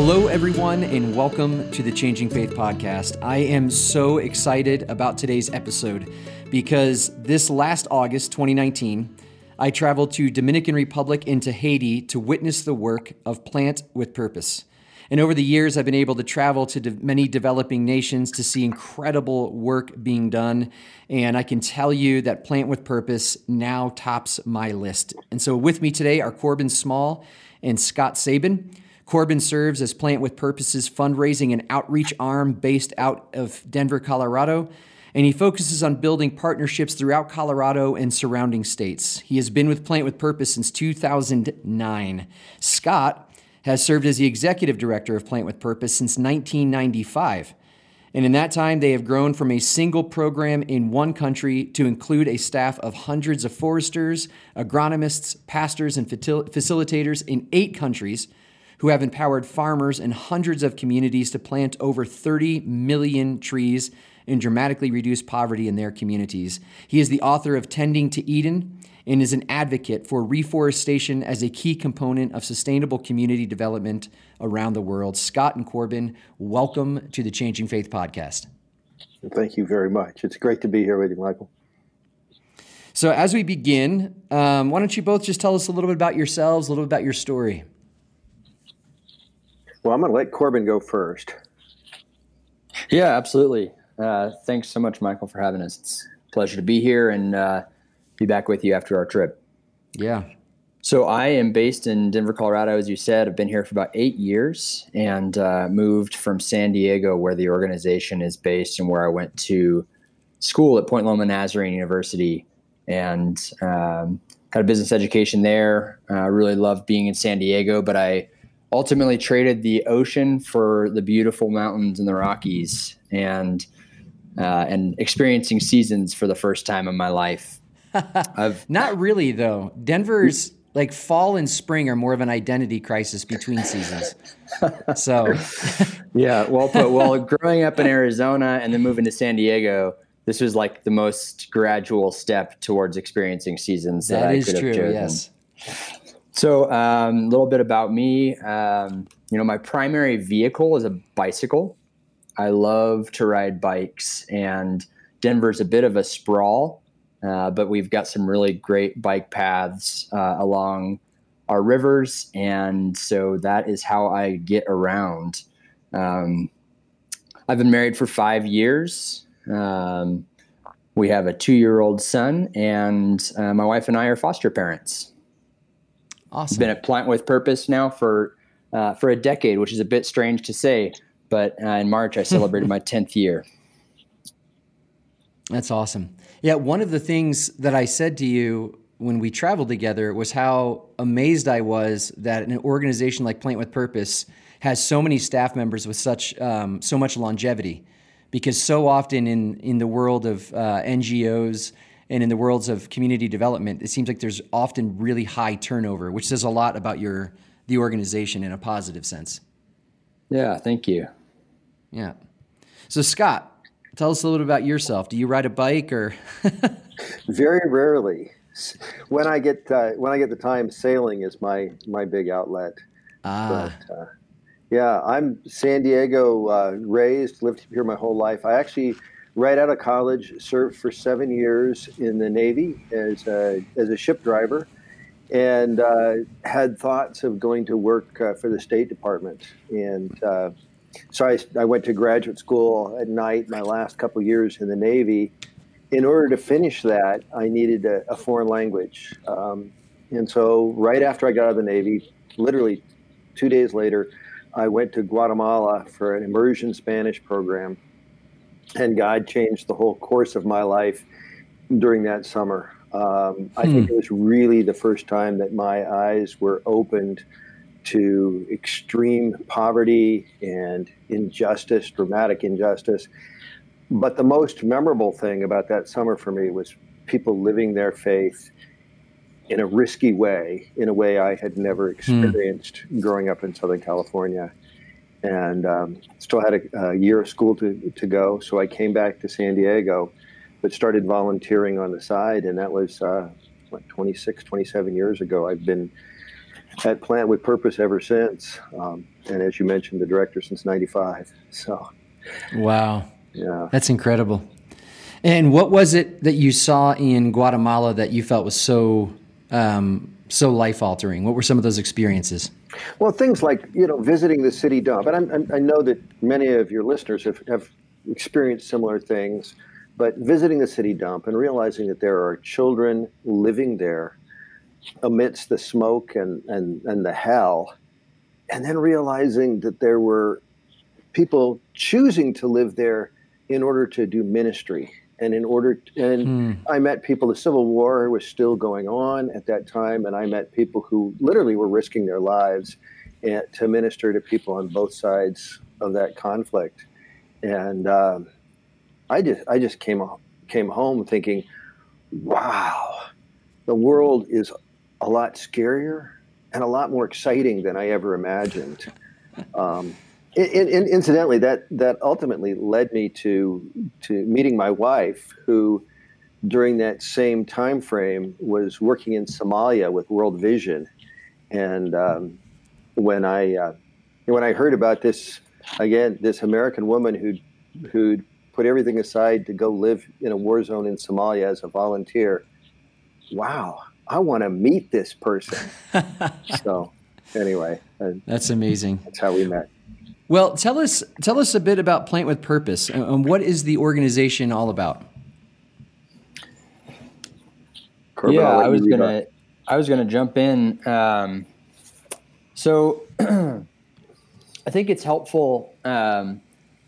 Hello, everyone, and welcome to the Changing Faith Podcast. I am so excited about today's episode because this last August 2019, I traveled to Dominican Republic into Haiti to witness the work of Plant with Purpose. And over the years, I've been able to travel to de- many developing nations to see incredible work being done. And I can tell you that Plant with Purpose now tops my list. And so, with me today are Corbyn Small and Scott Sabin. Corbyn serves as Plant with Purpose's fundraising and outreach arm based out of Denver, Colorado, and he focuses on building partnerships throughout Colorado and surrounding states. He has been with Plant with Purpose since 2009. Scott has served as the executive director of Plant with Purpose since 1995. And in that time, they have grown from a single program in one country to include a staff of hundreds of foresters, agronomists, pastors, and facilitators in eight countries who have empowered farmers in hundreds of communities to plant over 30 million trees and dramatically reduce poverty in their communities. He is the author of Tending to Eden and is an advocate for reforestation as a key component of sustainable community development around the world. Scott and Corbyn, welcome to the Changing Faith podcast. Thank you very much. It's great to be here with you, Michael. So, as we begin, um, why don't you both just tell us a little bit about yourselves, a little bit about your story? Well, I'm going to let Corbyn go first. Yeah, absolutely. Uh, thanks so much, Michael, for having us. It's a pleasure to be here and uh, be back with you after our trip. Yeah. So I am based in Denver, Colorado, as you said. I've been here for about eight years and uh, moved from San Diego, where the organization is based, and where I went to school at Point Loma Nazarene University and um, got a business education there. I uh, really loved being in San Diego, but I ultimately traded the ocean for the beautiful mountains and the Rockies and uh, and experiencing seasons for the first time in my life. I've not really though. Denver's like fall and spring are more of an identity crisis between seasons. So, yeah, well put. Well, growing up in Arizona and then moving to San Diego, this was like the most gradual step towards experiencing seasons that, that I could true, have chosen. Yes. So, um, a little bit about me. Um, you know, my primary vehicle is a bicycle. I love to ride bikes, and Denver's a bit of a sprawl, uh, but we've got some really great bike paths uh, along our rivers, and so that is how I get around. Um, I've been married for five years. Um, we have a two-year-old son, and uh, my wife and I are foster parents. Awesome. Been at Plant with Purpose now for uh, for a decade, which is a bit strange to say, but uh, in March I celebrated my tenth year. That's awesome. Yeah, one of the things that I said to you when we traveled together was how amazed I was that an organization like Plant with Purpose has so many staff members with such um, so much longevity, because so often in in the world of uh, NGOs and in the worlds of community development, it seems like there's often really high turnover, which says a lot about your the organization in a positive sense. Yeah, thank you. Yeah. So Scott, tell us a little bit about yourself. Do you ride a bike or? Very rarely. When I get uh, when I get the time, sailing is my my big outlet. Ah. But, uh, yeah, I'm San Diego uh, raised, lived here my whole life. I actually right out of college, served for seven years in the Navy as a, as a ship driver, and uh, had thoughts of going to work uh, for the State Department. And uh, so I, I, went to graduate school at night, my last couple years in the Navy. In order to finish that, I needed a, a foreign language. Um, and so, right after I got out of the Navy, literally two days later, I went to Guatemala for an immersion Spanish program and God changed the whole course of my life during that summer. Um, I hmm. think it was really the first time that my eyes were opened to extreme poverty and injustice, dramatic injustice. But the most memorable thing about that summer for me was people living their faith in a risky way, in a way I had never hmm. experienced hmm. growing up in Southern California and um, still had a, a, year of school to, to go. So I came back to San Diego, but started volunteering on the side. And that was uh, what, 26, 27 years ago. I've been at Plant with Purpose ever since. Um, and as you mentioned, the director since 95. So, wow. Yeah. That's incredible. And what was it that you saw in Guatemala that you felt was so um, so life altering? What were some of those experiences? Well, things like you know visiting the city dump, and I'm, i know that many of your listeners have, have experienced similar things. But visiting the city dump and realizing that there are children living there amidst the smoke and, and, and the hell, and then realizing that there were people choosing to live there in order to do ministry and in order to, and hmm. i met people the civil war was still going on at that time and i met people who literally were risking their lives and, to minister to people on both sides of that conflict and um, I just I just came came home thinking, wow, the world is a lot scarier and a lot more exciting than I ever imagined. Um, in, in, incidentally, that that ultimately led me to to meeting my wife, who during that same time frame was working in Somalia with World Vision, and um, when I uh, when I heard about this again, this American woman who who'd put everything aside to go live in a war zone in Somalia as a volunteer. Wow, I want to meet this person. so, anyway, uh, that's amazing. That's how we met. Well, tell us tell us a bit about Plant with Purpose and what is the organization all about? Corbyn, yeah, I was gonna I was gonna jump in. Um, so, I think it's helpful um,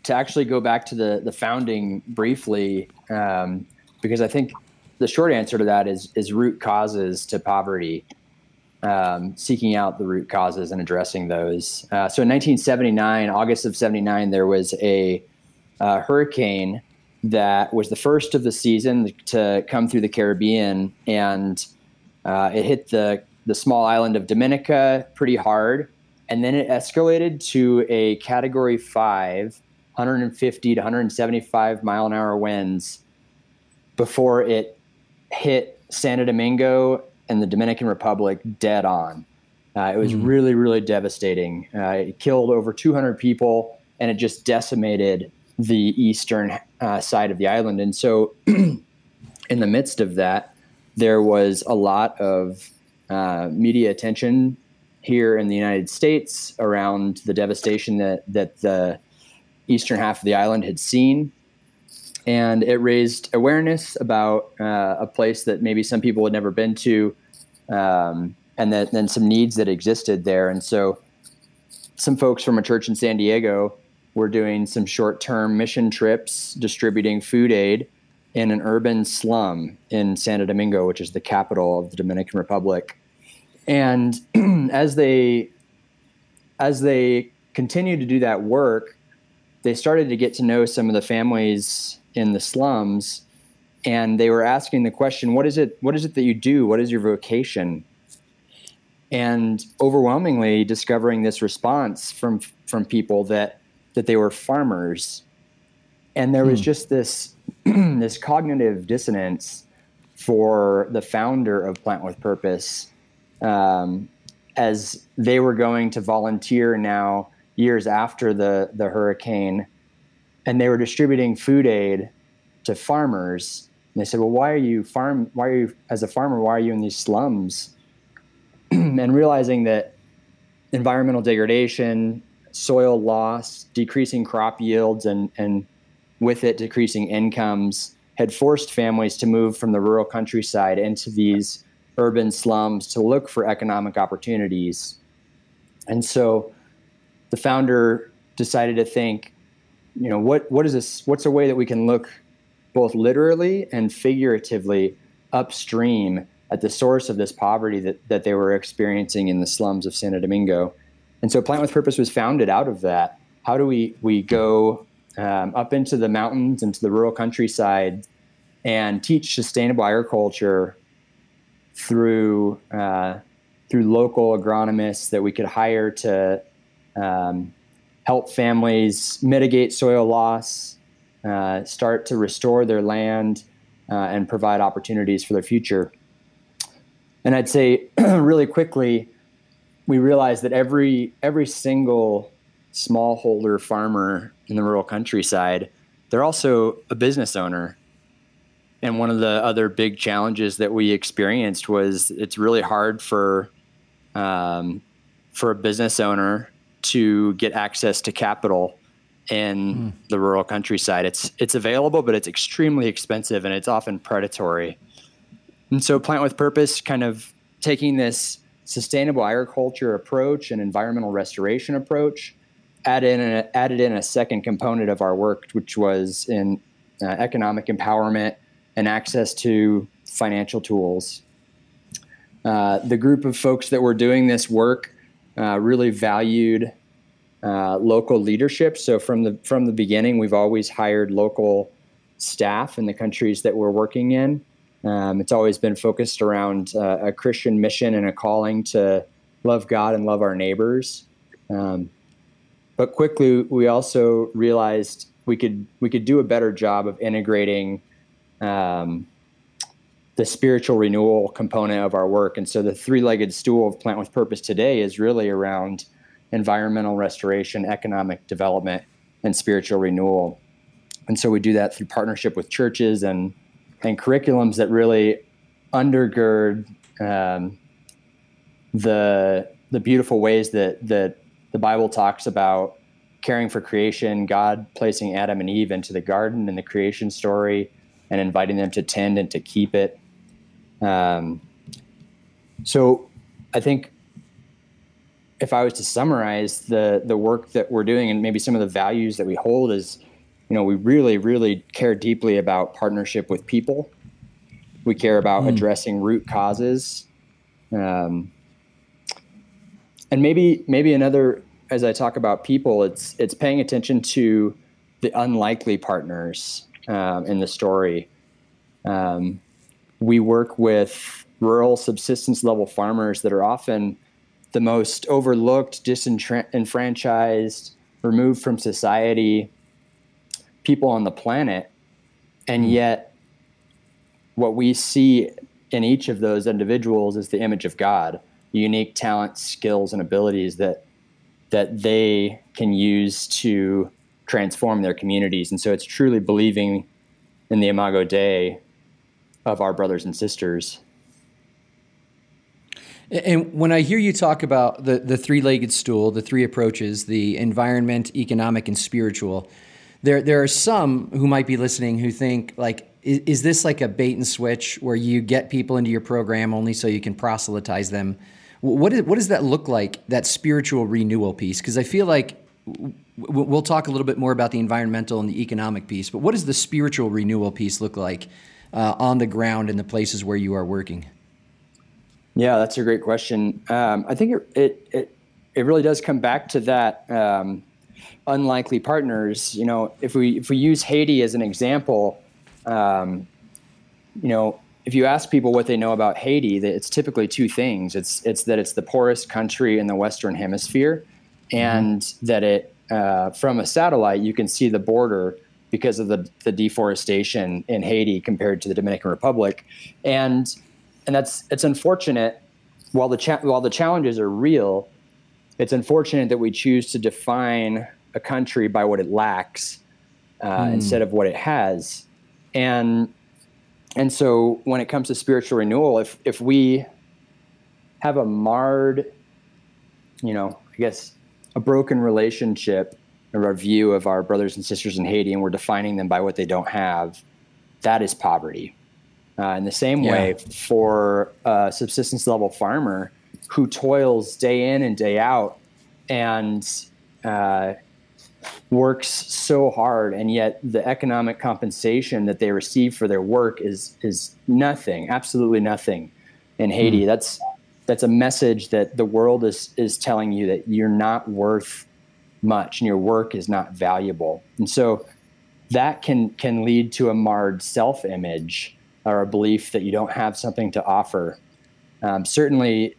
to actually go back to the the founding briefly, um, because I think the short answer to that is is root causes to poverty. Um, seeking out the root causes and addressing those. Uh, so in 1979, August of 79, there was a uh, hurricane that was the first of the season to come through the Caribbean, and uh, it hit the the small island of Dominica pretty hard, and then it escalated to a Category Five 150 to 175 mile an hour winds before it hit Santo Domingo and the Dominican Republic dead on. Uh, it was mm. really, really devastating. Uh, it killed over 200 people and it just decimated the eastern uh, side of the island. And so, in the midst of that, there was a lot of uh, media attention here in the United States around the devastation that that the eastern half of the island had seen. And it raised awareness about uh, a place that maybe some people had never been to, um, and that, then some needs that existed there. And so, some folks from a church in San Diego were doing some short term mission trips distributing food aid in an urban slum in Santo Domingo, which is the capital of the Dominican Republic. And as they as they continued to do that work, they started to get to know some of the families in the slums and they were asking the question what is it what is it that you do what is your vocation and overwhelmingly discovering this response from from people that that they were farmers and there was hmm. just this this cognitive dissonance for the founder of plant with purpose um, as they were going to volunteer now years after the the hurricane, and they were distributing food aid to farmers. And they said, "Well, why are you farm? Why are you as a farmer? Why are you in these slums?" and realizing that environmental degradation, soil loss, decreasing crop yields, and and with it decreasing incomes had forced families to move from the rural countryside into these urban slums to look for economic opportunities. And so the founder decided to think, you know, what what is this? What's a way that we can look both literally and figuratively upstream at the source of this poverty that, that they were experiencing in the slums of Santo Domingo. And so Plant with Purpose was founded out of that. How do we, we go um, up into the mountains, into the rural countryside, and teach sustainable agriculture through, uh, through local agronomists that we could hire to um, help families mitigate soil loss, uh, start to restore their land, uh, and provide opportunities for their future. And I'd say really quickly, we realized that every every single smallholder farmer in the rural countryside, they're also a business owner. And one of the other big challenges that we experienced was it's really hard for um, for a business owner to get access to capital in mm. the rural countryside. It's it's available, but it's extremely expensive and it's often predatory. And so, Plant with Purpose, kind of taking this sustainable agriculture approach and environmental restoration approach, added in a, added in a second component of our work, which was in uh, economic empowerment and access to financial tools. Uh, the group of folks that were doing this work uh, really valued uh, local leadership. So from the from the beginning, we've always hired local staff in the countries that we're working in. Um, it's always been focused around uh, a Christian mission and a calling to love God and love our neighbors. Um, but quickly, we also realized we could we could do a better job of integrating um, the spiritual renewal component of our work. And so, the three-legged stool of Plant with Purpose today is really around environmental restoration, economic development, and spiritual renewal. And so, we do that through partnership with churches and and curriculums that really undergird um, the the beautiful ways that that the Bible talks about caring for creation, God placing Adam and Eve into the garden in the creation story, and inviting them to tend and to keep it. Um, so, I think if I was to summarize the the work that we're doing and maybe some of the values that we hold is you know, we really, really care deeply about partnership with people. We care about mm. addressing root causes. Um, and maybe, maybe another, as I talk about people, it's, it's paying attention to the unlikely partners um, in the story. Um, we work with rural subsistence level farmers that are often the most overlooked, disenfranchised, removed from society people on the planet. And hmm. yet, what we see in each of those individuals is the image of God, unique talents, skills, and abilities that that they can use to transform their communities. And so it's truly believing in the Imago Dei of our brothers and sisters. And when I hear you talk about the, the three legged stool, the three approaches, the environment, economic, and spiritual, there there are some who might be listening who think like is, is, this like a bait and switch where you get people into your program only so you can proselytize them? What is, what does that look like that spiritual renewal piece? Because i feel like we'll talk a little bit more about the environmental and the economic piece but what does the spiritual renewal piece look like uh, on the ground in the places where you are working yeah that's a great question um, i think it, it, it, it really does come back to that um, unlikely partners. You know, if we if we use Haiti as an example, um, you know, if you ask people what they know about Haiti, that it's typically two things. It's it's that it's the poorest country in the Western Hemisphere, and mm-hmm. that it uh, from a satellite you can see the border because of the the deforestation in Haiti compared to the Dominican Republic, and and that's it's unfortunate. While the cha- while the challenges are real, it's unfortunate that we choose to define a country by what it lacks uh, mm. instead of what it has. And and so when it comes to spiritual renewal, if if we have a marred, you know, I guess a broken relationship or a view of our brothers and sisters in Haiti, and we're defining them by what they don't have, that is poverty. Uh, in the same yeah. way, for a subsistence level farmer who toils day in and day out and uh, works so hard and yet the economic compensation that they receive for their work is is nothing absolutely nothing in Haiti mm. that's that's a message that the world is is telling you that you're not worth much and your work is not valuable and so that can can lead to a marred self-image or a belief that you don't have something to offer. Um, certainly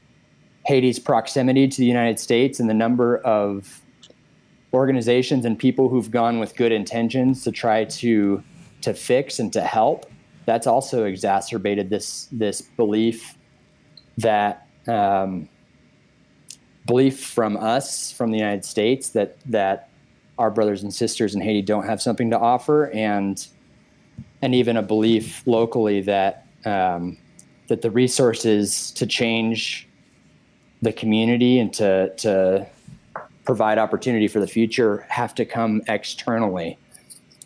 Haiti's proximity to the United States and the number of organizations and people who've gone with good intentions to try to to fix and to help that's also exacerbated this this belief that um, belief from us, from the United States, that that our brothers and sisters in Haiti don't have something to offer, and and even a belief locally that um, that the resources to change the community and to to provide opportunity for the future have to come externally.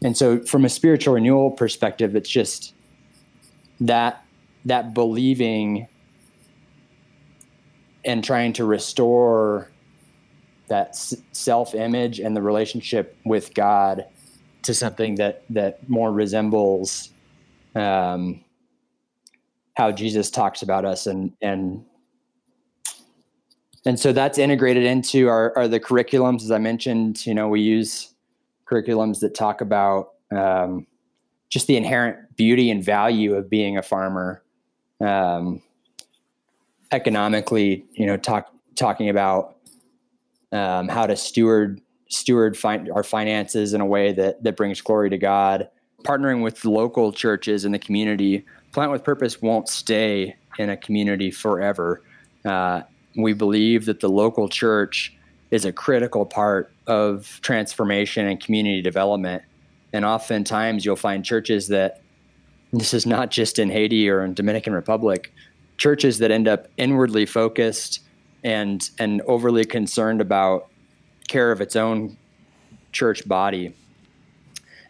And so, from a spiritual renewal perspective, it's just that that believing and trying to restore that self image and the relationship with God to something that that more resembles um, how Jesus talks about us and and and so that's integrated into our, our the curriculums as I mentioned. You know, we use curriculums that talk about um, just the inherent beauty and value of being a farmer. Um, economically, you know, talk talking about um, how to steward steward fi- our finances in a way that that brings glory to God. Partnering with local churches in the community, Plant with Purpose won't stay in a community forever. Uh, we believe that the local church is a critical part of transformation and community development. And oftentimes, you'll find churches that this is not just in Haiti or in Dominican Republic, churches that end up inwardly focused and and overly concerned about care of its own church body.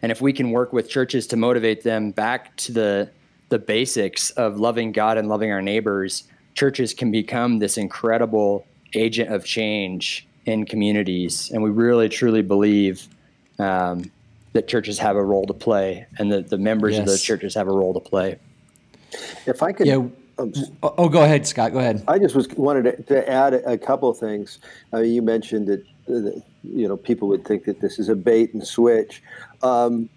And if we can work with churches to motivate them back to the the basics of loving God and loving our neighbors, churches can become this incredible agent of change in communities. And we really truly believe um, that churches have a role to play and that the members yes. of those churches have a role to play. If I could. Yeah. Um, oh, go ahead, Scott. Go ahead. I just was wanted to, to add a, a couple of things. Uh, you mentioned that you know people would think that this is a bait and switch. Um,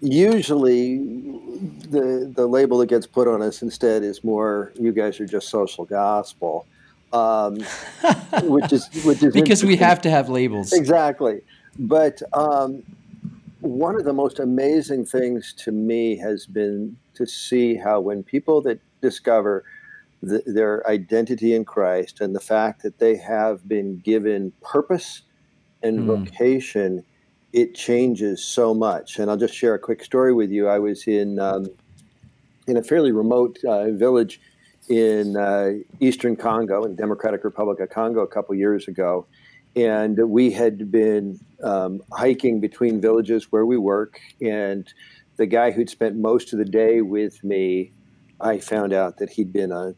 usually, the the label that gets put on us instead is more you guys are just social gospel, um, which is which is because we have to have labels exactly. But um, one of the most amazing things to me has been to see how when people that discover the, their identity in Christ and the fact that they have been given purpose and mm. vocation, it changes so much. And I'll just share a quick story with you. I was in um, in a fairly remote uh, village in uh, eastern Congo, in Democratic Republic of Congo, a couple years ago, and we had been um, hiking between villages where we work, and the guy who'd spent most of the day with me, I found out that he'd been a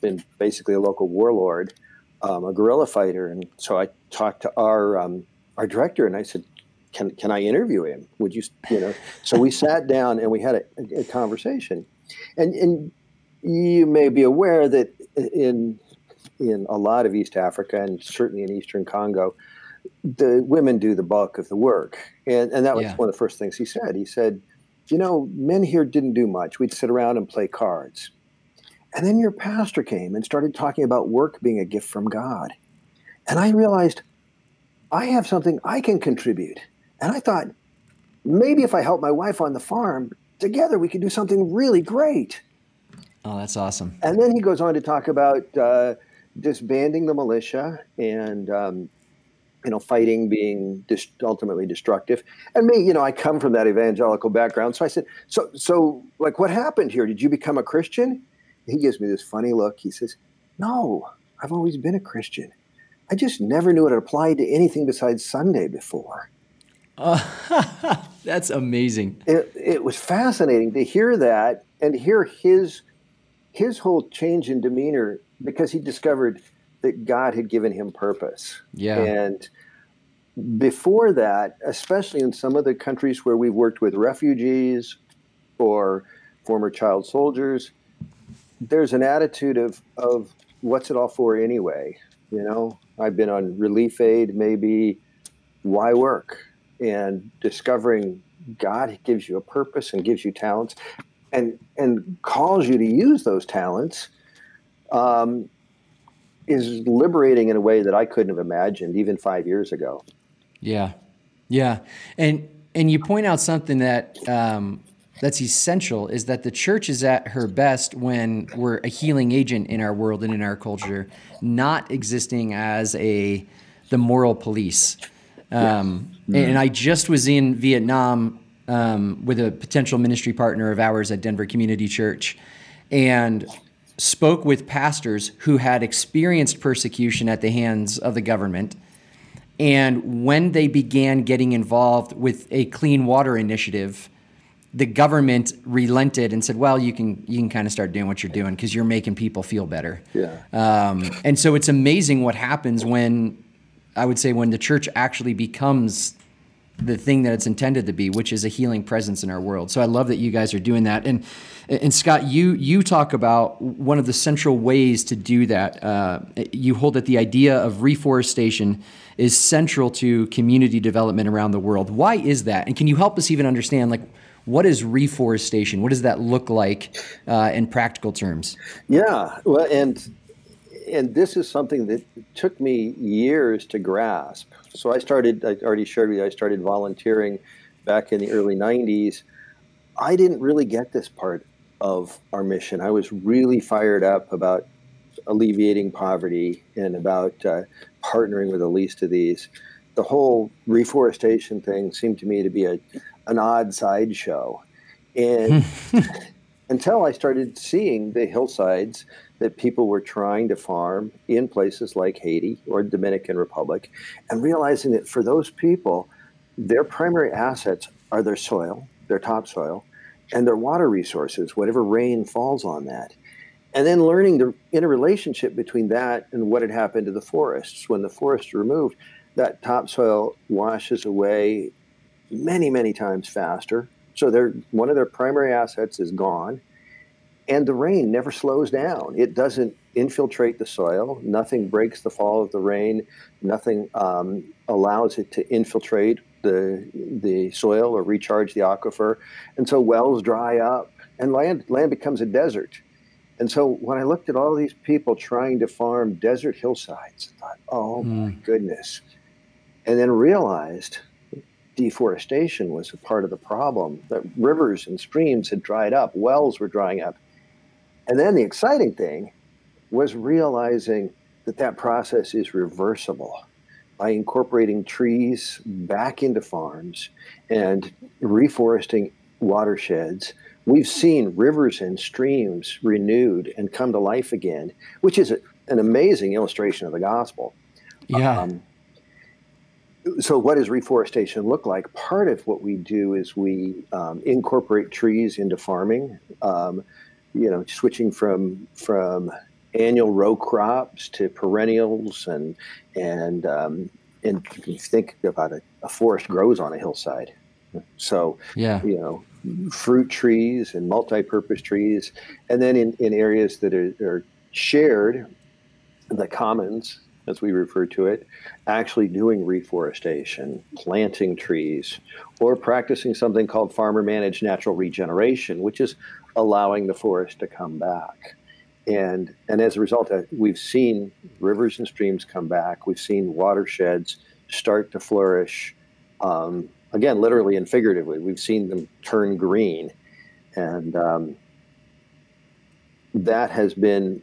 been basically a local warlord, um, a guerrilla fighter, and so I talked to our um, our director, and I said, "Can can I interview him? Would you you know?" So we sat down and we had a, a conversation, and and you may be aware that in in a lot of East Africa and certainly in Eastern Congo, the women do the bulk of the work, and and that was yeah. one of the first things he said. He said, "You know, men here didn't do much. We'd sit around and play cards." And then your pastor came and started talking about work being a gift from God. And I realized I have something I can contribute. And I thought, maybe if I help my wife on the farm, together we could do something really great. Oh, that's awesome. And then he goes on to talk about uh, disbanding the militia and, um, you know, fighting being dis- ultimately destructive. And me, you know, I come from that evangelical background. So I said, so, so like, what happened here? Did you become a Christian? He gives me this funny look. He says, No, I've always been a Christian. I just never knew it applied to anything besides Sunday before. Uh, that's amazing. It, it was fascinating to hear that and hear his his whole change in demeanor because he discovered that God had given him purpose. Yeah. And before that, especially in some of the countries where we've worked with refugees or former child soldiers, there's an attitude of of what's it all for anyway? You know, I've been on relief aid, maybe why work? And discovering God gives you a purpose and gives you talents and and calls you to use those talents um, is liberating in a way that I couldn't have imagined even five years ago. Yeah, yeah, and and you point out something that um, that's essential is that the church is at her best when we're a healing agent in our world and in our culture, not existing as a the moral police. Um, mm-hmm. And I just was in Vietnam um, with a potential ministry partner of ours at Denver Community Church, and spoke with pastors who had experienced persecution at the hands of the government. And when they began getting involved with a clean water initiative, the government relented and said, "Well, you can you can kind of start doing what you're doing because you're making people feel better." Yeah. Um, and so it's amazing what happens when I would say when the church actually becomes the thing that it's intended to be, which is a healing presence in our world. So I love that you guys are doing that. And and Scott, you you talk about one of the central ways to do that. Uh, you hold that the idea of reforestation is central to community development around the world. Why is that? And can you help us even understand like what is reforestation? What does that look like uh, in practical terms? Yeah, well, and and this is something that took me years to grasp. So I started. I already shared with you. I started volunteering back in the early '90s. I didn't really get this part of our mission. I was really fired up about alleviating poverty and about uh, partnering with the least of these. The whole reforestation thing seemed to me to be a, an odd sideshow. And until I started seeing the hillsides that people were trying to farm in places like Haiti or Dominican Republic, and realizing that for those people, their primary assets are their soil, their topsoil, and their water resources, whatever rain falls on that. And then learning the interrelationship between that and what had happened to the forests. When the forests are removed, that topsoil washes away many, many times faster. So they one of their primary assets is gone. And the rain never slows down. It doesn't infiltrate the soil. Nothing breaks the fall of the rain. Nothing um, allows it to infiltrate the the soil or recharge the aquifer, and so wells dry up and land land becomes a desert. And so when I looked at all these people trying to farm desert hillsides, I thought, oh mm. my goodness, and then realized deforestation was a part of the problem. That rivers and streams had dried up, wells were drying up, and then the exciting thing was realizing that that process is reversible by incorporating trees back into farms and reforesting watersheds, we've seen rivers and streams renewed and come to life again, which is a, an amazing illustration of the gospel. Yeah. Um, so, what does reforestation look like? Part of what we do is we um, incorporate trees into farming. Um, you know, switching from from annual row crops to perennials and and um, and you think about it, a forest grows on a hillside. So yeah, you know, fruit trees and multi-purpose trees, and then in, in areas that are, are shared, the commons as we refer to it, actually doing reforestation, planting trees, or practicing something called farmer managed natural regeneration, which is allowing the forest to come back and and as a result, uh, we've seen rivers and streams come back. We've seen watersheds start to flourish. Um, again, literally and figuratively, we've seen them turn green, and um, that has been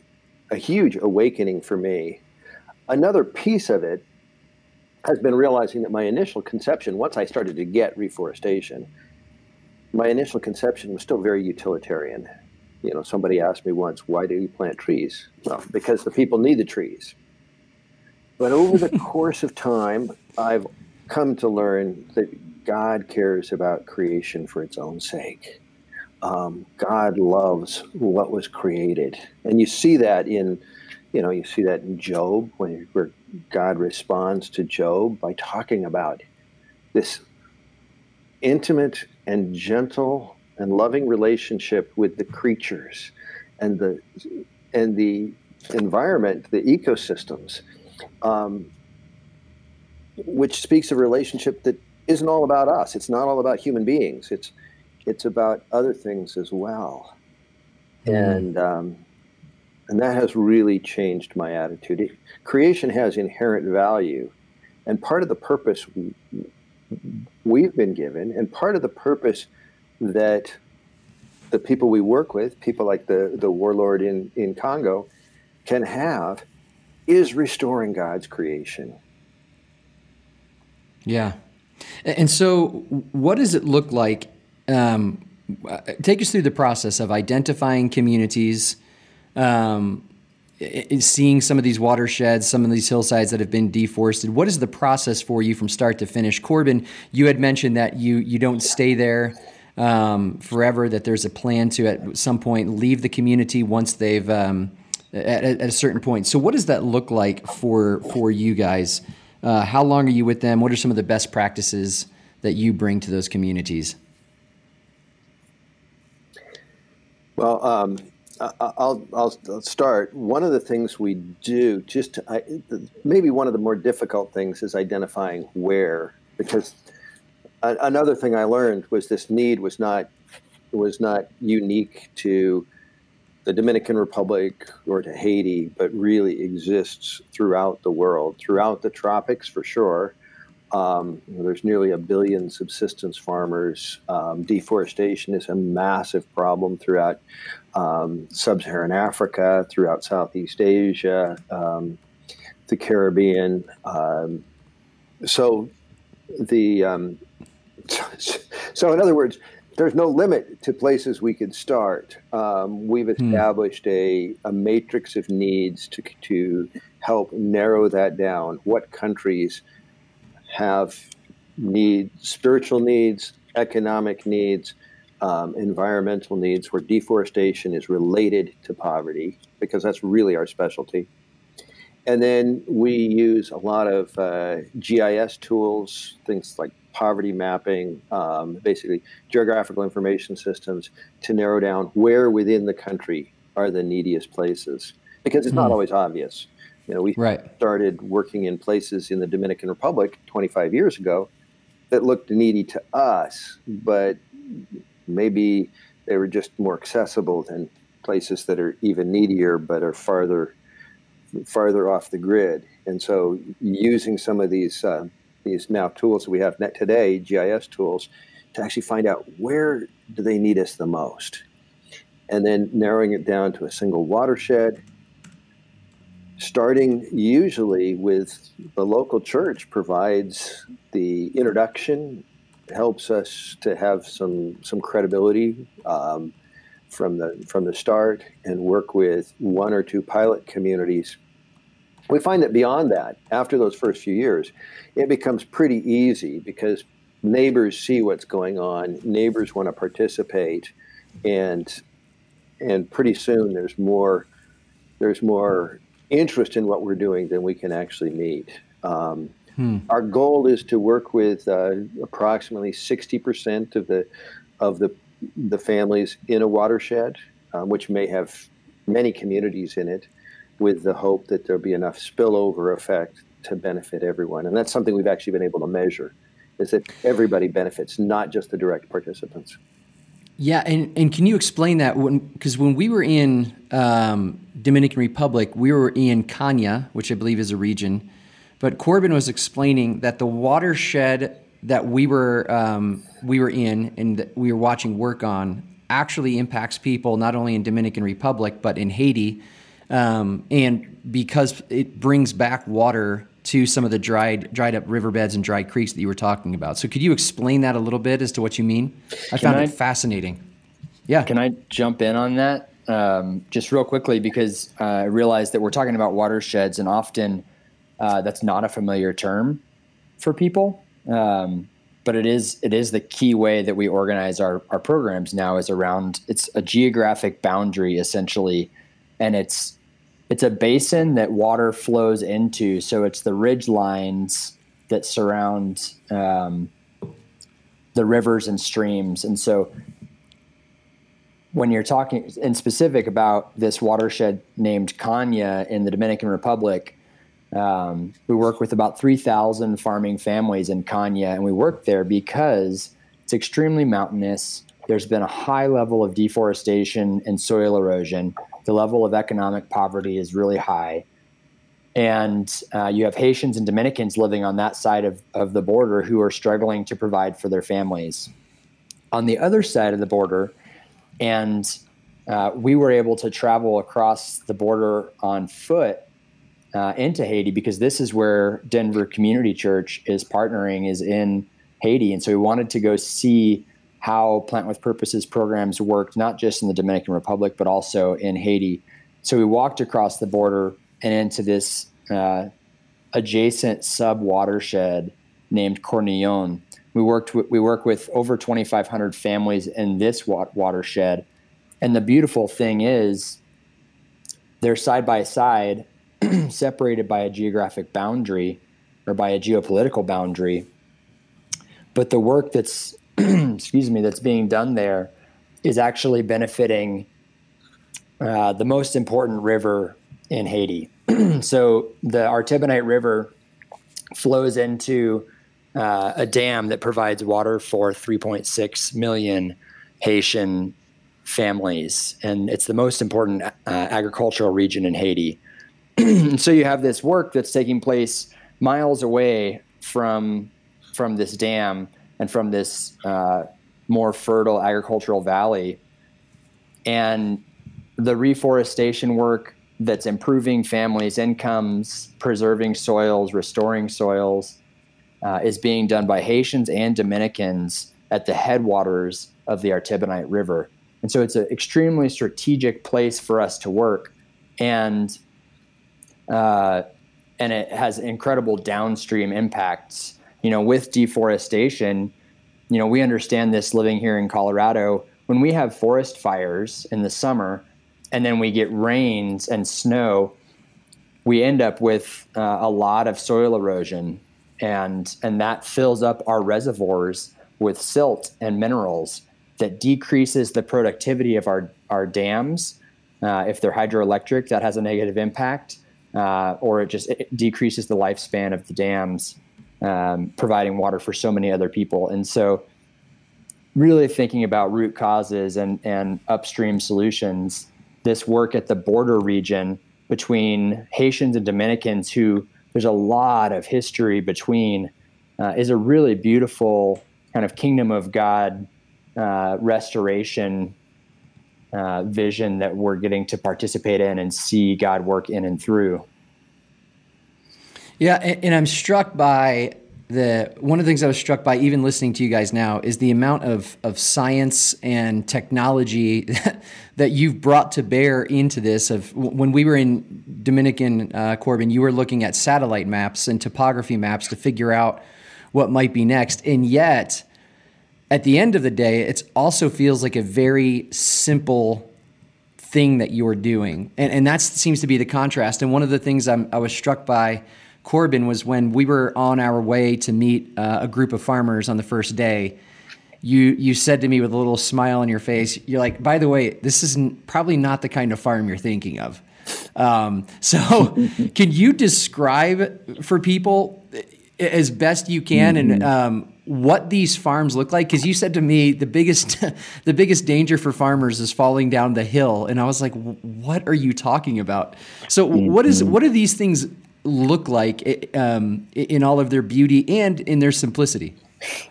a huge awakening for me. Another piece of it has been realizing that my initial conception, once I started to get reforestation, my initial conception was still very utilitarian you know, somebody asked me once, why do you plant trees? Well, because the people need the trees. But over the course of time, I've come to learn that God cares about creation for its own sake. Um, God loves what was created, and you see that in, you know, you see that in Job when where God responds to Job by talking about this intimate and gentle and loving relationship with the creatures and the and the environment, the ecosystems, um, which speaks of a relationship that isn't all about us. It's not all about human beings. It's it's about other things as well, mm. and um, and that has really changed my attitude. It, creation has inherent value, and part of the purpose we, we've been given, and part of the purpose that the people we work with, people like the, the warlord in, in Congo, can have is restoring God's creation. Yeah. And so, what does it look like? Um, take us through the process of identifying communities, um, seeing some of these watersheds, some of these hillsides that have been deforested. What is the process for you from start to finish? Corbyn, you had mentioned that you you don't stay there um, forever. That there's a plan to at some point leave the community once they've um, at, at, a certain point. So, what does that look like for for you guys? Uh, how long are you with them? What are some of the best practices that you bring to those communities? Well, um, I'll, I'll, start. One of the things we do, just to, I, maybe one of the more difficult things, is identifying where. Because another thing I learned was this need was not was not unique to the Dominican Republic or to Haiti, but really exists throughout the world, throughout the tropics for sure. Um, there's nearly a billion subsistence farmers. Um, deforestation is a massive problem throughout um, sub-Saharan Africa, throughout Southeast Asia, um, the Caribbean. Um, so the um, so in other words, there's no limit to places we could start. Um, we've hmm. established a, a matrix of needs to, to help narrow that down. What countries have needs, spiritual needs, economic needs, um, environmental needs, where deforestation is related to poverty, because that's really our specialty. And then we use a lot of uh, GIS tools, things like poverty mapping, um, basically geographical information systems to narrow down where within the country are the neediest places because it's not hmm. always obvious. You know, we right. started working in places in the Dominican Republic 25 years ago that looked needy to us, but maybe they were just more accessible than places that are even needier but are farther farther off the grid. And so, using some of these uh, these now tools that we have today, GIS tools, to actually find out where do they need us the most, and then narrowing it down to a single watershed. Starting usually with the local church provides the introduction, helps us to have some some credibility um, from the from the start, and work with one or two pilot communities we find that beyond that, after those first few years, it becomes pretty easy because neighbors see what's going on, neighbors want to participate, and and pretty soon there's more there's more interest in what we're doing than we can actually meet. Um, hmm. Our goal is to work with uh, approximately 60% of the of the the families in a watershed, um, which may have many communities in it with the hope that there'll be enough spillover effect to benefit everyone. And that's something we've actually been able to measure is that everybody benefits, not just the direct participants. Yeah, and, and can you explain that? Because when, when, we were in um, Dominican Republic, we were in Caña, which I believe is a region, but Corbyn was explaining that the watershed that we were um, we were in and that we were watching work on actually impacts people not only in Dominican Republic but in Haiti um, and because it brings back water to some of the dried dried up riverbeds and dry creeks that you were talking about. So could you explain that a little bit as to what you mean? I found I, it fascinating. Yeah. Can I jump in on that um, just real quickly because uh, I realized that we're talking about watersheds and often uh, that's not a familiar term for people. Um, but it is it is the key way that we organize our, our programs now is around it's a geographic boundary essentially and it's it's a basin that water flows into. So it's the ridge lines that surround um, the rivers and streams. And so when you're talking in specific about this watershed named Caña in the Dominican Republic, um, we work with about 3,000 farming families in Caña, and we work there because it's extremely mountainous. There's been a high level of deforestation and soil erosion the level of economic poverty is really high. And uh, you have Haitians and Dominicans living on that side of, of the border who are struggling to provide for their families. On the other side of the border, and uh, we were able to travel across the border on foot uh, into Haiti because this is where Denver Community Church is partnering is in Haiti, and so we wanted to go see how Plant with Purposes programs worked, not just in the Dominican Republic but also in Haiti. So we walked across the border and into this uh, adjacent sub watershed named Cornillon. We worked with, we work with over 2,500 families in this wa- watershed, and the beautiful thing is they're side by side, separated by a geographic boundary or by a geopolitical boundary. But the work that's excuse me that's being done there is actually benefiting uh, the most important river in Haiti. so the Artibonite River flows into uh, a dam that provides water for 3.6 million Haitian families, and it's the most important uh, agricultural region in Haiti. so you have this work that's taking place miles away from from this dam and from this uh, more fertile agricultural valley, and the reforestation work that's improving families' incomes, preserving soils, restoring soils, uh, is being done by Haitians and Dominicans at the headwaters of the Artibonite River. And so it's an extremely strategic place for us to work. And uh, and it has incredible downstream impacts. You know, with deforestation, you know, we understand this living here in Colorado. When we have forest fires in the summer, and then we get rains and snow, we end up with uh, a lot of soil erosion, and and that fills up our reservoirs with silt and minerals that decreases the productivity of our, our dams. Uh, if they're hydroelectric, that has a negative impact, uh, or it just it decreases the lifespan of the dams, um, providing water for so many other people. And so, really thinking about root causes and, and upstream solutions, this work at the border region between Haitians and Dominicans, who there's a lot of history between, uh, is a really beautiful kind of kingdom of God uh, restoration uh, vision that we're getting to participate in and see God work in and through. Yeah, and, and I'm struck by the one of the things I was struck by even listening to you guys now is the amount of of science and technology that you've brought to bear into this. Of when we were in Dominican, uh, Corbyn, you were looking at satellite maps and topography maps to figure out what might be next, and yet at the end of the day, it also feels like a very simple thing that you're doing. And, and that seems to be the contrast. And one of the things I'm, i was struck by, Corbyn, was when we were on our way to meet uh, a group of farmers on the first day. You, you said to me with a little smile on your face, you're like, by the way, this is probably not the kind of farm you're thinking of. Um, so, can you describe for people as best you can mm-hmm. and um, what these farms look like because you said to me the biggest the biggest danger for farmers is falling down the hill. And i was like what are you talking about? So mm-hmm. what is what do these things look like um, in all of their beauty and in their simplicity?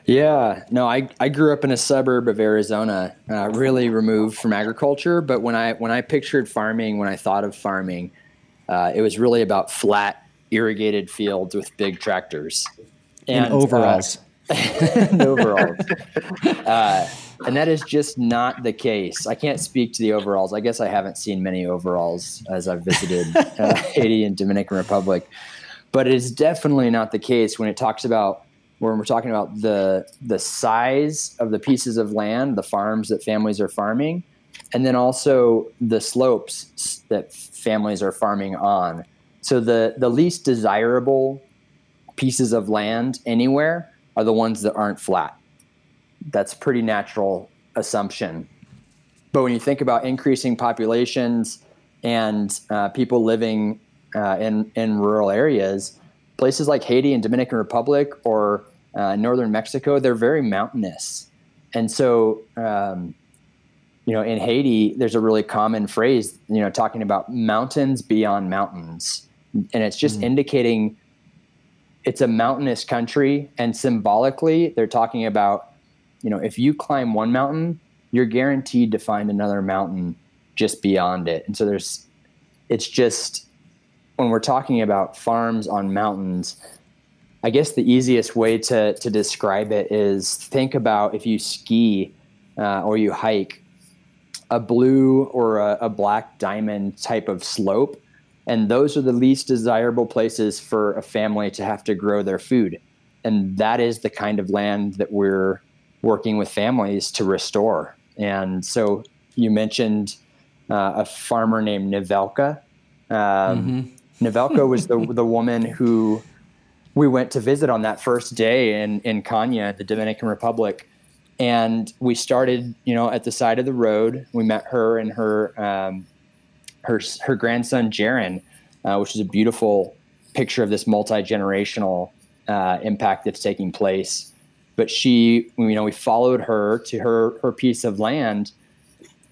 Yeah. No i, I grew up in a suburb of arizona uh, really removed from agriculture. But when i when i pictured farming when i thought of farming uh, it was really about flat irrigated fields with big tractors. And, and overalls. uh, and overalls. Uh, and that is just not the case. I can't speak to the overalls. I guess I haven't seen many overalls as I've visited uh, Haiti and Dominican Republic, but it is definitely not the case when it talks about when we're talking about the the size of the pieces of land, the farms that families are farming, and then also the slopes that families are farming on. So the the least desirable pieces of land anywhere are the ones that aren't flat. That's a pretty natural assumption. But when you think about increasing populations and uh, people living uh, in, in rural areas, places like Haiti and Dominican Republic or uh, northern Mexico, they're very mountainous. And so, um, you know, in Haiti, there's a really common phrase, you know, talking about mountains beyond mountains. And it's just mm. indicating it's a mountainous country and symbolically they're talking about you know if you climb one mountain you're guaranteed to find another mountain just beyond it. And so there's, it's just when we're talking about farms on mountains, I guess the easiest way to to describe it is think about if you ski uh, or you hike a blue or a, a black diamond type of slope, and those are the least desirable places for a family to have to grow their food, and that is the kind of land that we're working with families to restore. And so you mentioned uh, a farmer named Nivelka. Um, mm-hmm. Nivelka was the the woman who we went to visit on that first day in in Caña, the Dominican Republic, and we started, you know, at the side of the road. We met her and her um, her her grandson Jaron, uh, which is a beautiful picture of this multi generational uh, impact that's taking place. But she, you know, we followed her to her her piece of land,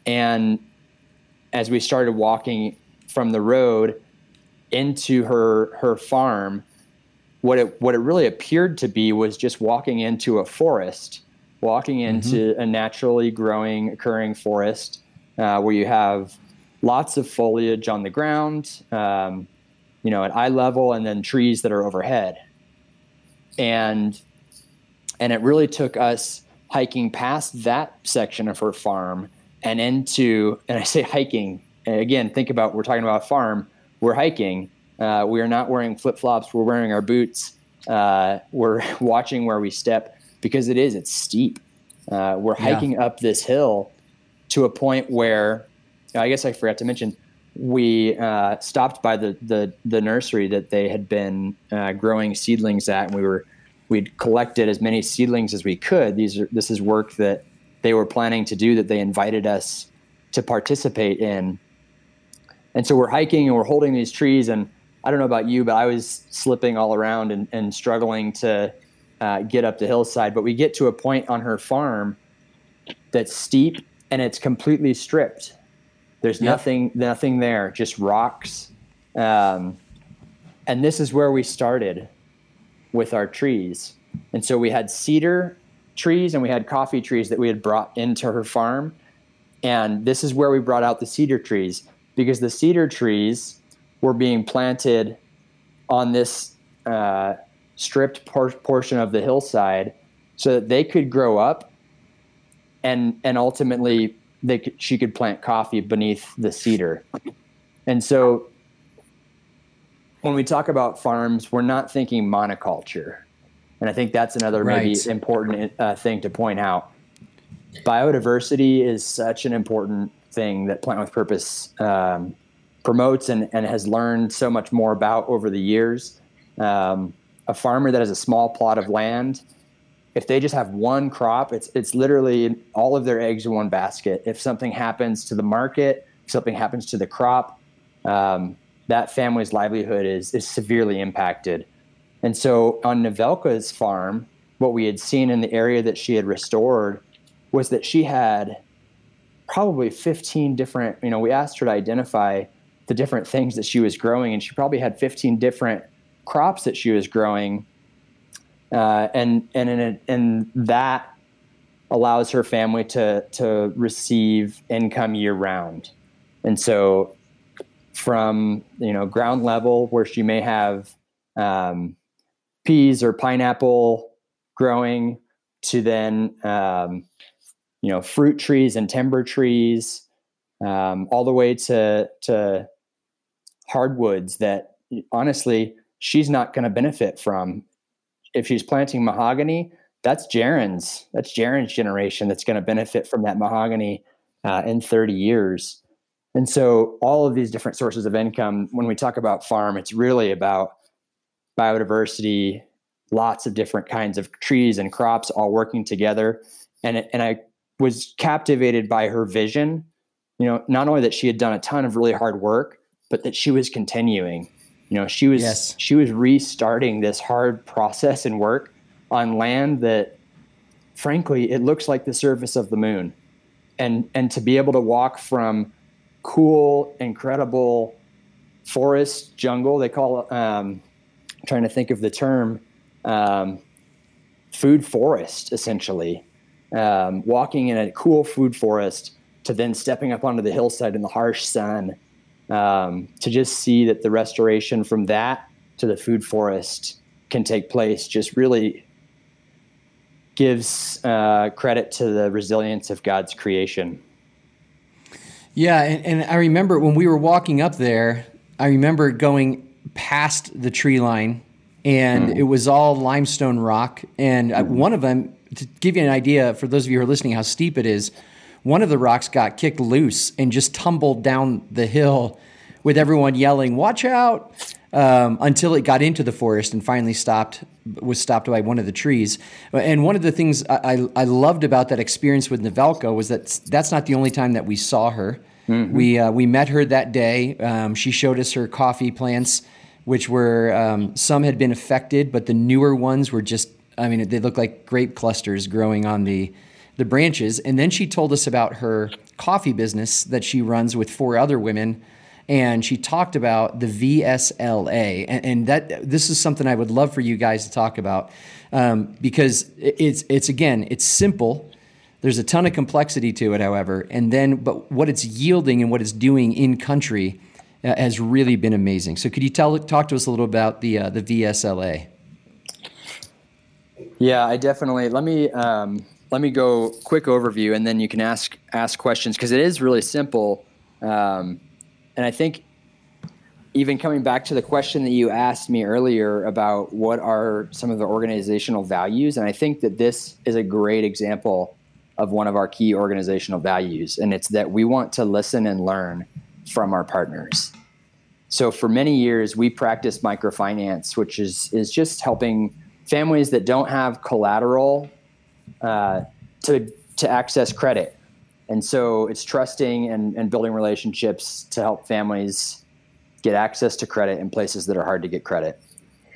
and as we started walking from the road into her her farm, what it what it really appeared to be was just walking into a forest, walking mm-hmm. into mm-hmm. a naturally growing, occurring forest uh, where you have lots of foliage on the ground, um, you know, at eye level, and then trees that are overhead. And and it really took us hiking past that section of her farm and into and I say hiking again. Think about we're talking about a farm. We're hiking uh, we are not wearing flip flops. We're wearing our boots. Uh, we're watching where we step because it is, it's steep. Uh, we're hiking yeah. up this hill to a point where I guess I forgot to mention we uh, stopped by the, the, the nursery that they had been uh, growing seedlings at, and we were we'd collected as many seedlings as we could. These are this is work that they were planning to do that they invited us to participate in. And so we're hiking and we're holding these trees and I don't know about you, but I was slipping all around and, and struggling to uh, get up the hillside. But we get to a point on her farm that's steep and it's completely stripped. There's yep. nothing, nothing there, just rocks. Um, and this is where we started with our trees. And so we had cedar trees and we had coffee trees that we had brought into her farm. And this is where we brought out the cedar trees because the cedar trees were being planted on this uh, stripped por- portion of the hillside so that they could grow up and and ultimately they could, she could plant coffee beneath the cedar. And so when we talk about farms, we're not thinking monoculture. And I think that's another right. maybe important uh, thing to point out. Biodiversity is such an important thing that Plant with Purpose um, promotes and, and has learned so much more about over the years. Um, a farmer that has a small plot of land, if they just have one crop, it's it's literally all of their eggs in one basket. If something happens to the market, something happens to the crop, um, that family's livelihood is is severely impacted. And so on Novelka's farm, what we had seen in the area that she had restored was that she had probably 15 different, you know, we asked her to identify the different things that she was growing, and she probably had 15 different crops that she was growing, uh, and and in a, and that allows her family to to receive income year round, and so from you know ground level where she may have um, peas or pineapple growing to then um, you know fruit trees and timber trees um, all the way to to hardwoods that honestly she's not going to benefit from. If she's planting mahogany, that's Jaron's. That's Jaron's generation that's going to benefit from that mahogany uh, in 30 years. And so, all of these different sources of income, when we talk about farm, it's really about biodiversity, lots of different kinds of trees and crops all working together. And, and I was captivated by her vision. You know, not only that she had done a ton of really hard work, but that she was continuing. You know, she was yes. she was restarting this hard process and work on land that frankly it looks like the surface of the moon. And and to be able to walk from cool, incredible forest jungle, they call it um, I'm trying to think of the term um, food forest essentially um, walking in a cool food forest to then stepping up onto the hillside in the harsh sun um, to just see that the restoration from that to the food forest can take place just really gives uh, credit to the resilience of God's creation. Yeah, and, and, I remember when we were walking up there, I remember going past the tree line, and mm. it was all limestone rock. And mm. one of them, to give you an idea, for those of you who are listening, how steep it is, one of the rocks got kicked loose and just tumbled down the hill with everyone yelling, "Watch out!" Um, until it got into the forest and finally stopped was stopped by one of the trees. And one of the things I, I, loved about that experience with Nevelka was that that's not the only time that we saw her. Mm-hmm. We uh, we met her that day. Um, she showed us her coffee plants, which were um, some had been affected, but the newer ones were just. I mean, they looked like grape clusters growing on the the branches. And then she told us about her coffee business that she runs with four other women. And she talked about the VSLA, and, and that this is something I would love for you guys to talk about um, because it's it's again it's simple. There's a ton of complexity to it, however, and then but what it's yielding and what it's doing in country uh, has really been amazing. So could you tell talk to us a little about the uh, the VSLA? Yeah, I definitely. Let me um, let me go quick overview, and then you can ask ask questions because it is really simple. Um, and I think even coming back to the question that you asked me earlier about what are some of the organizational values, and I think that this is a great example of one of our key organizational values, and it's that we want to listen and learn from our partners. So for many years, we practiced microfinance, which is is just helping families that don't have collateral uh, to to access credit. And so it's trusting and, and building relationships to help families get access to credit in places that are hard to get credit.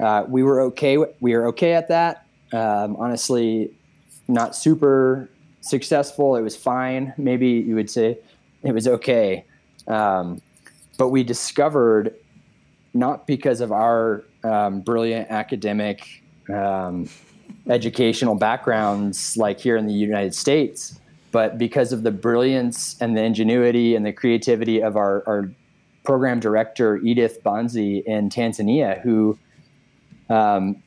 Uh, we were okay. We were okay at that. Um, honestly, not super successful. It was fine. Maybe you would say it was okay. Um, but we discovered, not because of our um, brilliant academic um, educational backgrounds like here in the United States, but because of the brilliance and the ingenuity and the creativity of our, our program director, Edith Bonzi in Tanzania, who um,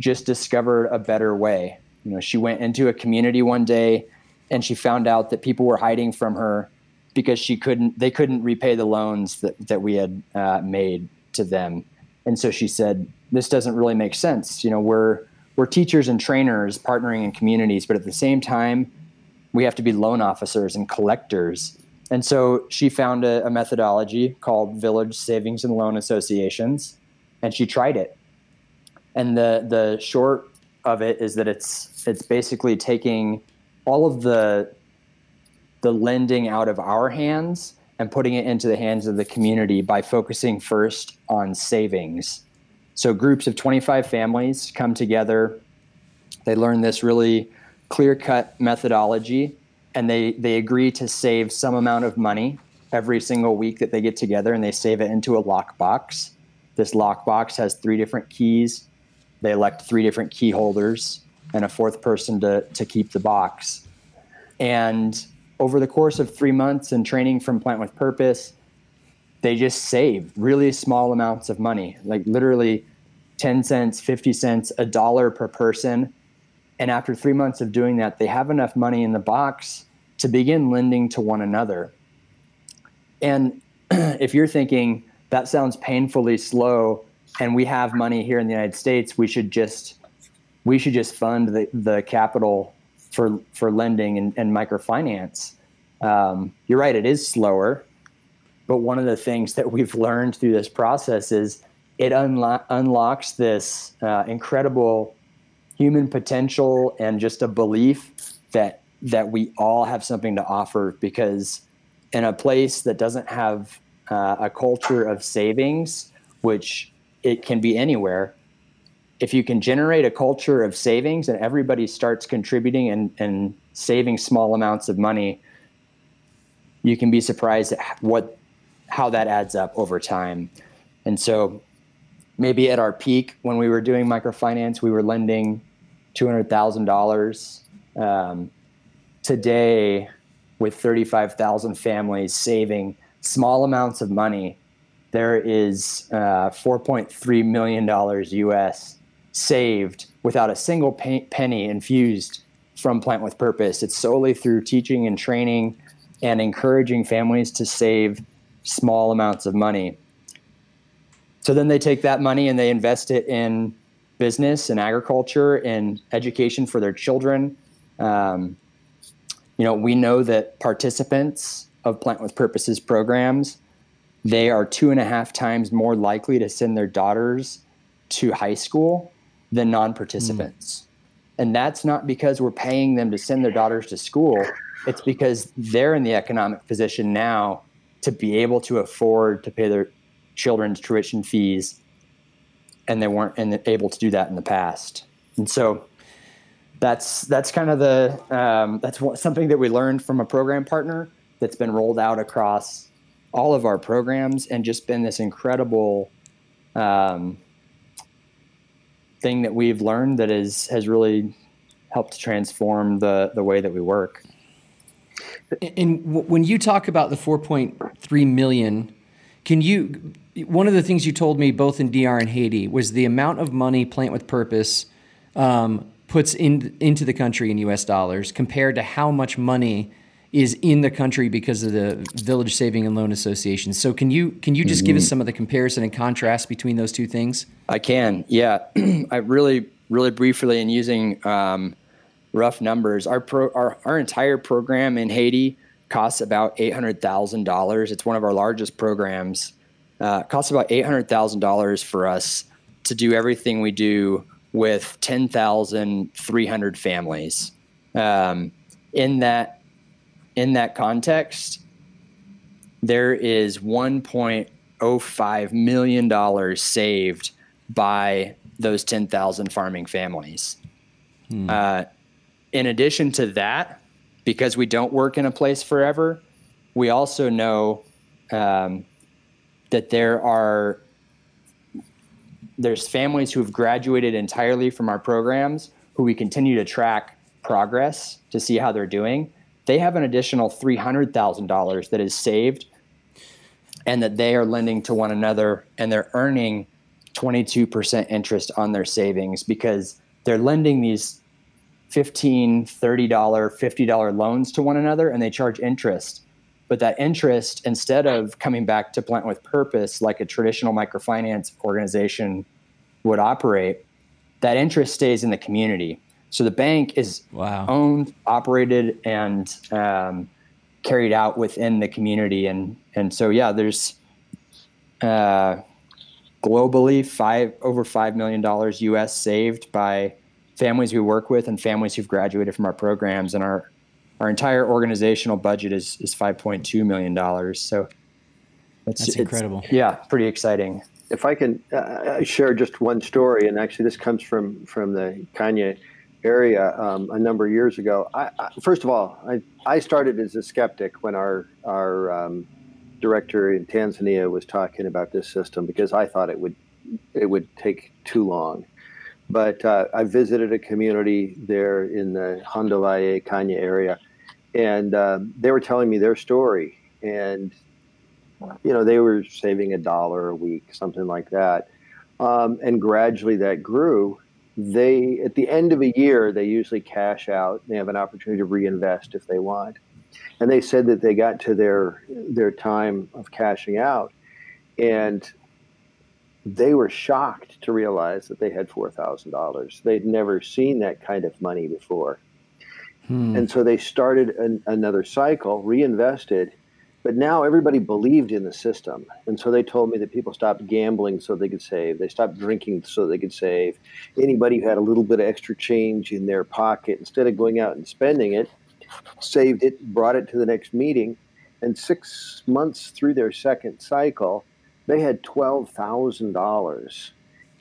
just discovered a better way. You know, she went into a community one day and she found out that people were hiding from her because she couldn't they couldn't repay the loans that, that we had uh, made to them and so she said this doesn't really make sense you know we're we're teachers and trainers partnering in communities, but at the same time, we have to be loan officers and collectors. And so she found a, a methodology called Village Savings and Loan Associations, and she tried it. And the the short of it is that it's it's basically taking all of the the lending out of our hands and putting it into the hands of the community by focusing first on savings so groups of 25 families come together. They learn this really clear cut methodology and they, they agree to save some amount of money every single week that they get together and they save it into a lockbox. This lockbox has three different keys. They elect three different key holders and a fourth person to, to keep the box. And over the course of three months and training from Plant with Purpose, they just save really small amounts of money, like literally 10 cents, 50 cents, a dollar per person. And after three months of doing that, they have enough money in the box to begin lending to one another. And if you're thinking that sounds painfully slow and we have money here in the United States, we should just we should just fund the, the capital for for lending and, and microfinance. Um, you're right, it is slower. But one of the things that we've learned through this process is it unlo- unlocks this uh, incredible human potential and just a belief that that we all have something to offer because in a place that doesn't have uh, a culture of savings which it can be anywhere if you can generate a culture of savings and everybody starts contributing and, and saving small amounts of money you can be surprised at what how that adds up over time. And so maybe at our peak when we were doing microfinance, we were lending $200,000. Um, today, with 35,000 families saving small amounts of money, there is uh, 4.3 million dollars US saved without a single penny infused from Plant with Purpose. It's solely through teaching and training and encouraging families to save small amounts of money. So then they take that money and they invest it in business and agriculture and education for their children. Um, you know, we know that participants of Plant with Purposes programs, they are two and a half times more likely to send their daughters to high school than non-participants. Mm. And that's not because we're paying them to send their daughters to school. It's because they're in the economic position now to be able to afford to pay their children's tuition fees and they weren't able to do that in the past. And so that's that's kind of the um, that's something that we learned from a program partner that's been rolled out across all of our programs and just been this incredible um, thing that we've learned that is has really helped transform the the way that we work. And when you talk about the 4.3 million, can you one of the things you told me both in DR and Haiti was the amount of money Plant with Purpose um, puts in, into the country in U.S. dollars compared to how much money is in the country because of the Village Saving and Loan Association. So can you can you just mm-hmm. give us mm-hmm. some of the comparison and contrast between those two things? I can. Yeah, I really really briefly in using um, rough numbers, our pro our our entire program in Haiti costs about eight hundred thousand dollars. It's one of our largest programs uh, costs about eight hundred thousand dollars for us to do everything we do with ten thousand three hundred families. Um, in that in that context, there is one point oh five million dollars saved by those ten thousand farming families. Hmm. Uh, in addition to that, because we don't work in a place forever, we also know um, that there are there's families who have graduated entirely from our programs who we continue to track progress to see how they're doing. They have an additional $300,000 that is saved and that they are lending to one another and they're earning 22% interest on their savings because they're lending these $15, $30, $50 loans to one another and they charge interest but that interest, instead of coming back to plant with purpose like a traditional microfinance organization would operate, that interest stays in the community. So the bank is wow. owned, operated, and um, carried out within the community. And and so yeah, there's uh, globally five over five million dollars U.S. saved by families we work with and families who've graduated from our programs. And our our entire organizational budget is is 5.2 million dollars. So that's incredible. Yeah, pretty exciting. If I can uh, share just one story, and actually this comes from from the Kenya area um, a number of years ago. I, I, first of all, I, I started as a skeptic when our our um, director in Tanzania was talking about this system because I thought it would it would take too long. But uh, I visited a community there in the Hondovaye Kenya area, and uh, they were telling me their story and you know they were saving a dollar a week something like that. Um, and gradually that grew. They at the end of a year they usually cash out they have an opportunity to reinvest if they want. And they said that they got to their their time of cashing out and they were shocked to realize that they had $4000 they'd never seen that kind of money before Hmm. And so they started an, another cycle, reinvested, but now everybody believed in the system. And so they told me that people stopped gambling so they could save. They stopped drinking so they could save. Anybody who had a little bit of extra change in their pocket, instead of going out and spending it, saved it, brought it to the next meeting. And six months through their second cycle, they had $12,000.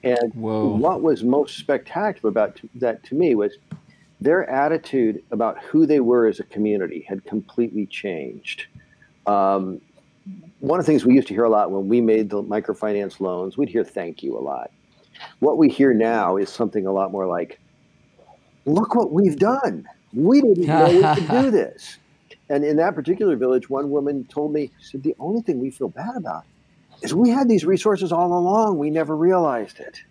And Whoa. what was most spectacular about that to me was their attitude about who they were as a community had completely changed. Um, one of the things we used to hear a lot when we made the microfinance loans, we'd hear thank you a lot. What we hear now is something a lot more like, look what we've done. We didn't know we could do this. And in that particular village, one woman told me, she said, the only thing we feel bad about is we had these resources all along. We never realized it.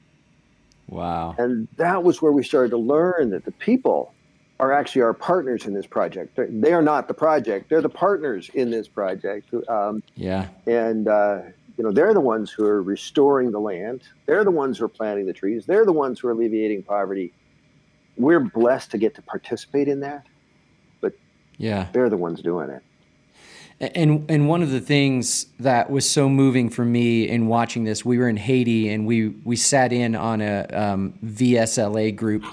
Wow. And that was where we started to learn that the people are actually our partners in this project. They are not the project; they're the partners in this project. Um, yeah. And uh, you know, they're the ones who are restoring the land. They're the ones who are planting the trees. They're the ones who are alleviating poverty. We're blessed to get to participate in that, but yeah, they're the ones doing it. And and one of the things that was so moving for me in watching this, we were in Haiti and we we sat in on a um, VSLA group,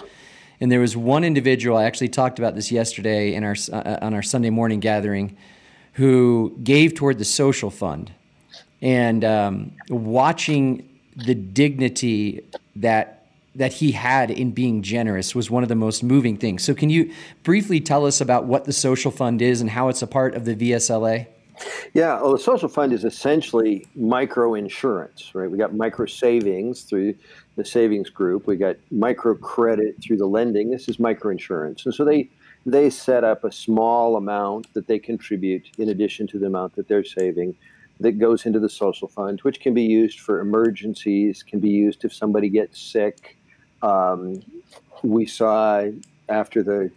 and there was one individual. I actually talked about this yesterday in our uh, on our Sunday morning gathering, who gave toward the social fund, and um, watching the dignity that that he had in being generous was one of the most moving things. So, can you briefly tell us about what the social fund is and how it's a part of the VSLA? Yeah, well, the social fund is essentially micro insurance, right? We got micro savings through the savings group. We got micro credit through the lending. This is micro insurance, and so they they set up a small amount that they contribute in addition to the amount that they're saving that goes into the social fund, which can be used for emergencies, can be used if somebody gets sick, um, we saw after the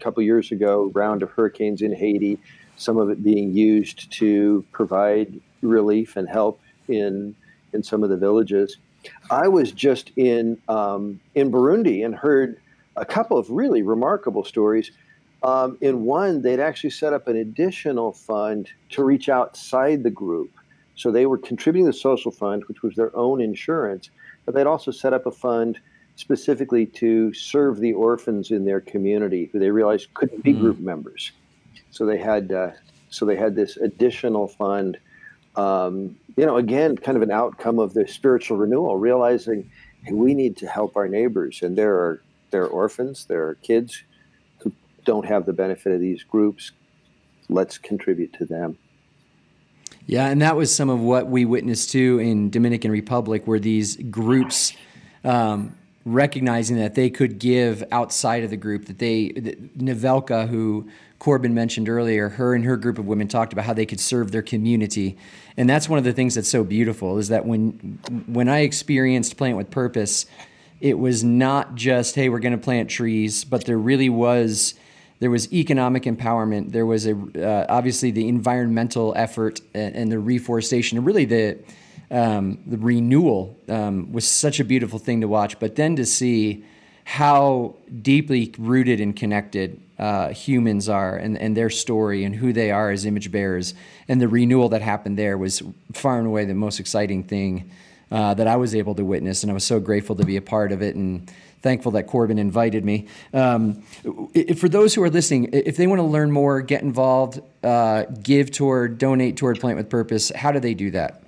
couple years ago round of hurricanes in Haiti, some of it being used to provide relief and help in in some of the villages. I was just in um, in Burundi and heard a couple of really remarkable stories. Um, in one, they'd actually set up an additional fund to reach outside the group. So they were contributing the social fund, which was their own insurance, but they'd also set up a fund specifically to serve the orphans in their community who they realized couldn't be mm. group members. So they had uh, so they had this additional fund. Um, you know, again, kind of an outcome of the spiritual renewal, realizing hey, we need to help our neighbors, and there are there are orphans, there are kids who don't have the benefit of these groups. Let's contribute to them. Yeah, and that was some of what we witnessed too in Dominican Republic, where these groups um, recognizing that they could give outside of the group that they Nevelka who Corbyn mentioned earlier her and her group of women talked about how they could serve their community. And that's one of the things that's so beautiful is that when when I experienced plant with purpose it was not just hey we're going to plant trees but there really was there was economic empowerment. There was a uh, obviously the environmental effort and, and the reforestation and really the um, the renewal um, was such a beautiful thing to watch. But then to see how deeply rooted and connected uh, humans are and, and their story and who they are as image bearers and the renewal that happened there was far and away the most exciting thing uh, that I was able to witness. And I was so grateful to be a part of it and thankful that Corbyn invited me. Um, for those who are listening, if they want to learn more, get involved, uh, give toward, donate toward Plant with Purpose, how do they do that?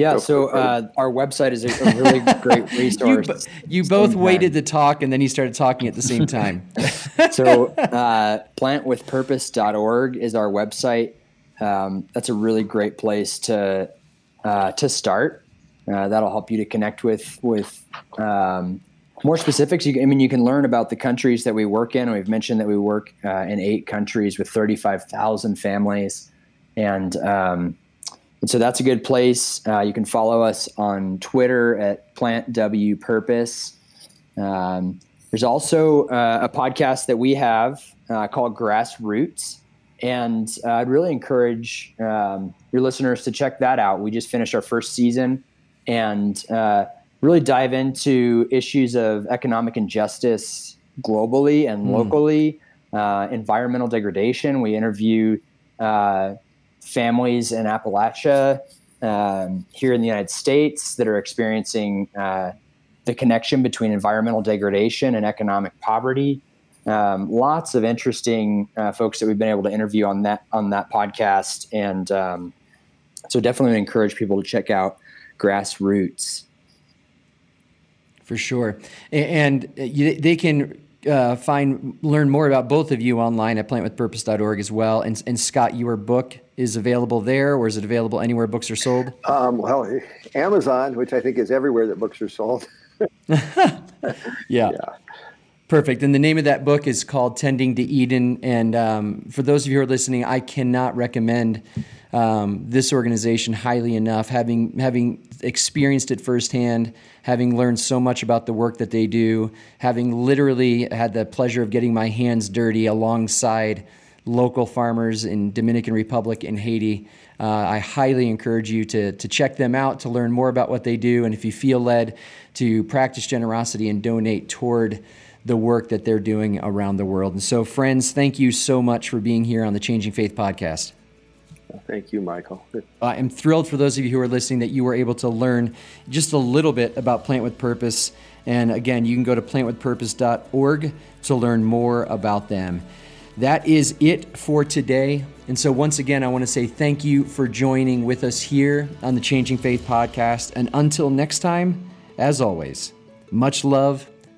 Yeah, so uh, our website is a, really great resource. you, you both waited to talk and then you started talking at the same time. so, uh, plantwithpurpose.org is our website. Um, that's a really great place to uh, to start. Uh, that'll help you to connect with with um, more specifics. You, I mean, you can learn about the countries that we work in. We've mentioned that we work uh, in eight countries with thirty five thousand families, and um, and so that's a good place. Uh, you can follow us on Twitter at Plant W Purpose. Um, there's also uh, a podcast that we have uh, called Grassroots. And uh, I'd really encourage um, your listeners to check that out. We just finished our first season and uh, really dive into issues of economic injustice globally and mm. locally, uh, environmental degradation. We interview families in Appalachia um, here in the United States that are experiencing uh, the connection between environmental degradation and economic poverty. Um, lots of interesting uh, folks that we've been able to interview on that on that podcast, and um, so definitely encourage people to check out Grassroots. For sure, and uh, they can uh, find learn more about both of you online at plantwithpurpose.org as well. And, and Scott, your book is available there, or is it available anywhere books are sold? Um, well, Amazon, which I think is everywhere that books are sold. yeah. yeah. Perfect. And the name of that book is called Tending to Eden. And um, for those of you who are listening, I cannot recommend um, this organization highly enough. Having having experienced it firsthand, having learned so much about the work that they do, having literally had the pleasure of getting my hands dirty alongside local farmers in Dominican Republic and Haiti. Uh, I highly encourage you to, to check them out to learn more about what they do. And if you feel led to practice generosity and donate toward the work that they're doing around the world. And so, friends, thank you so much for being here on the Changing Faith podcast. Thank you, Michael. I am thrilled for those of you who are listening that you were able to learn just a little bit about Plant with Purpose. And again, you can go to plantwithpurpose.org to learn more about them. That is it for today. And so, once again, I want to say thank you for joining with us here on the Changing Faith podcast. And until next time, as always, much love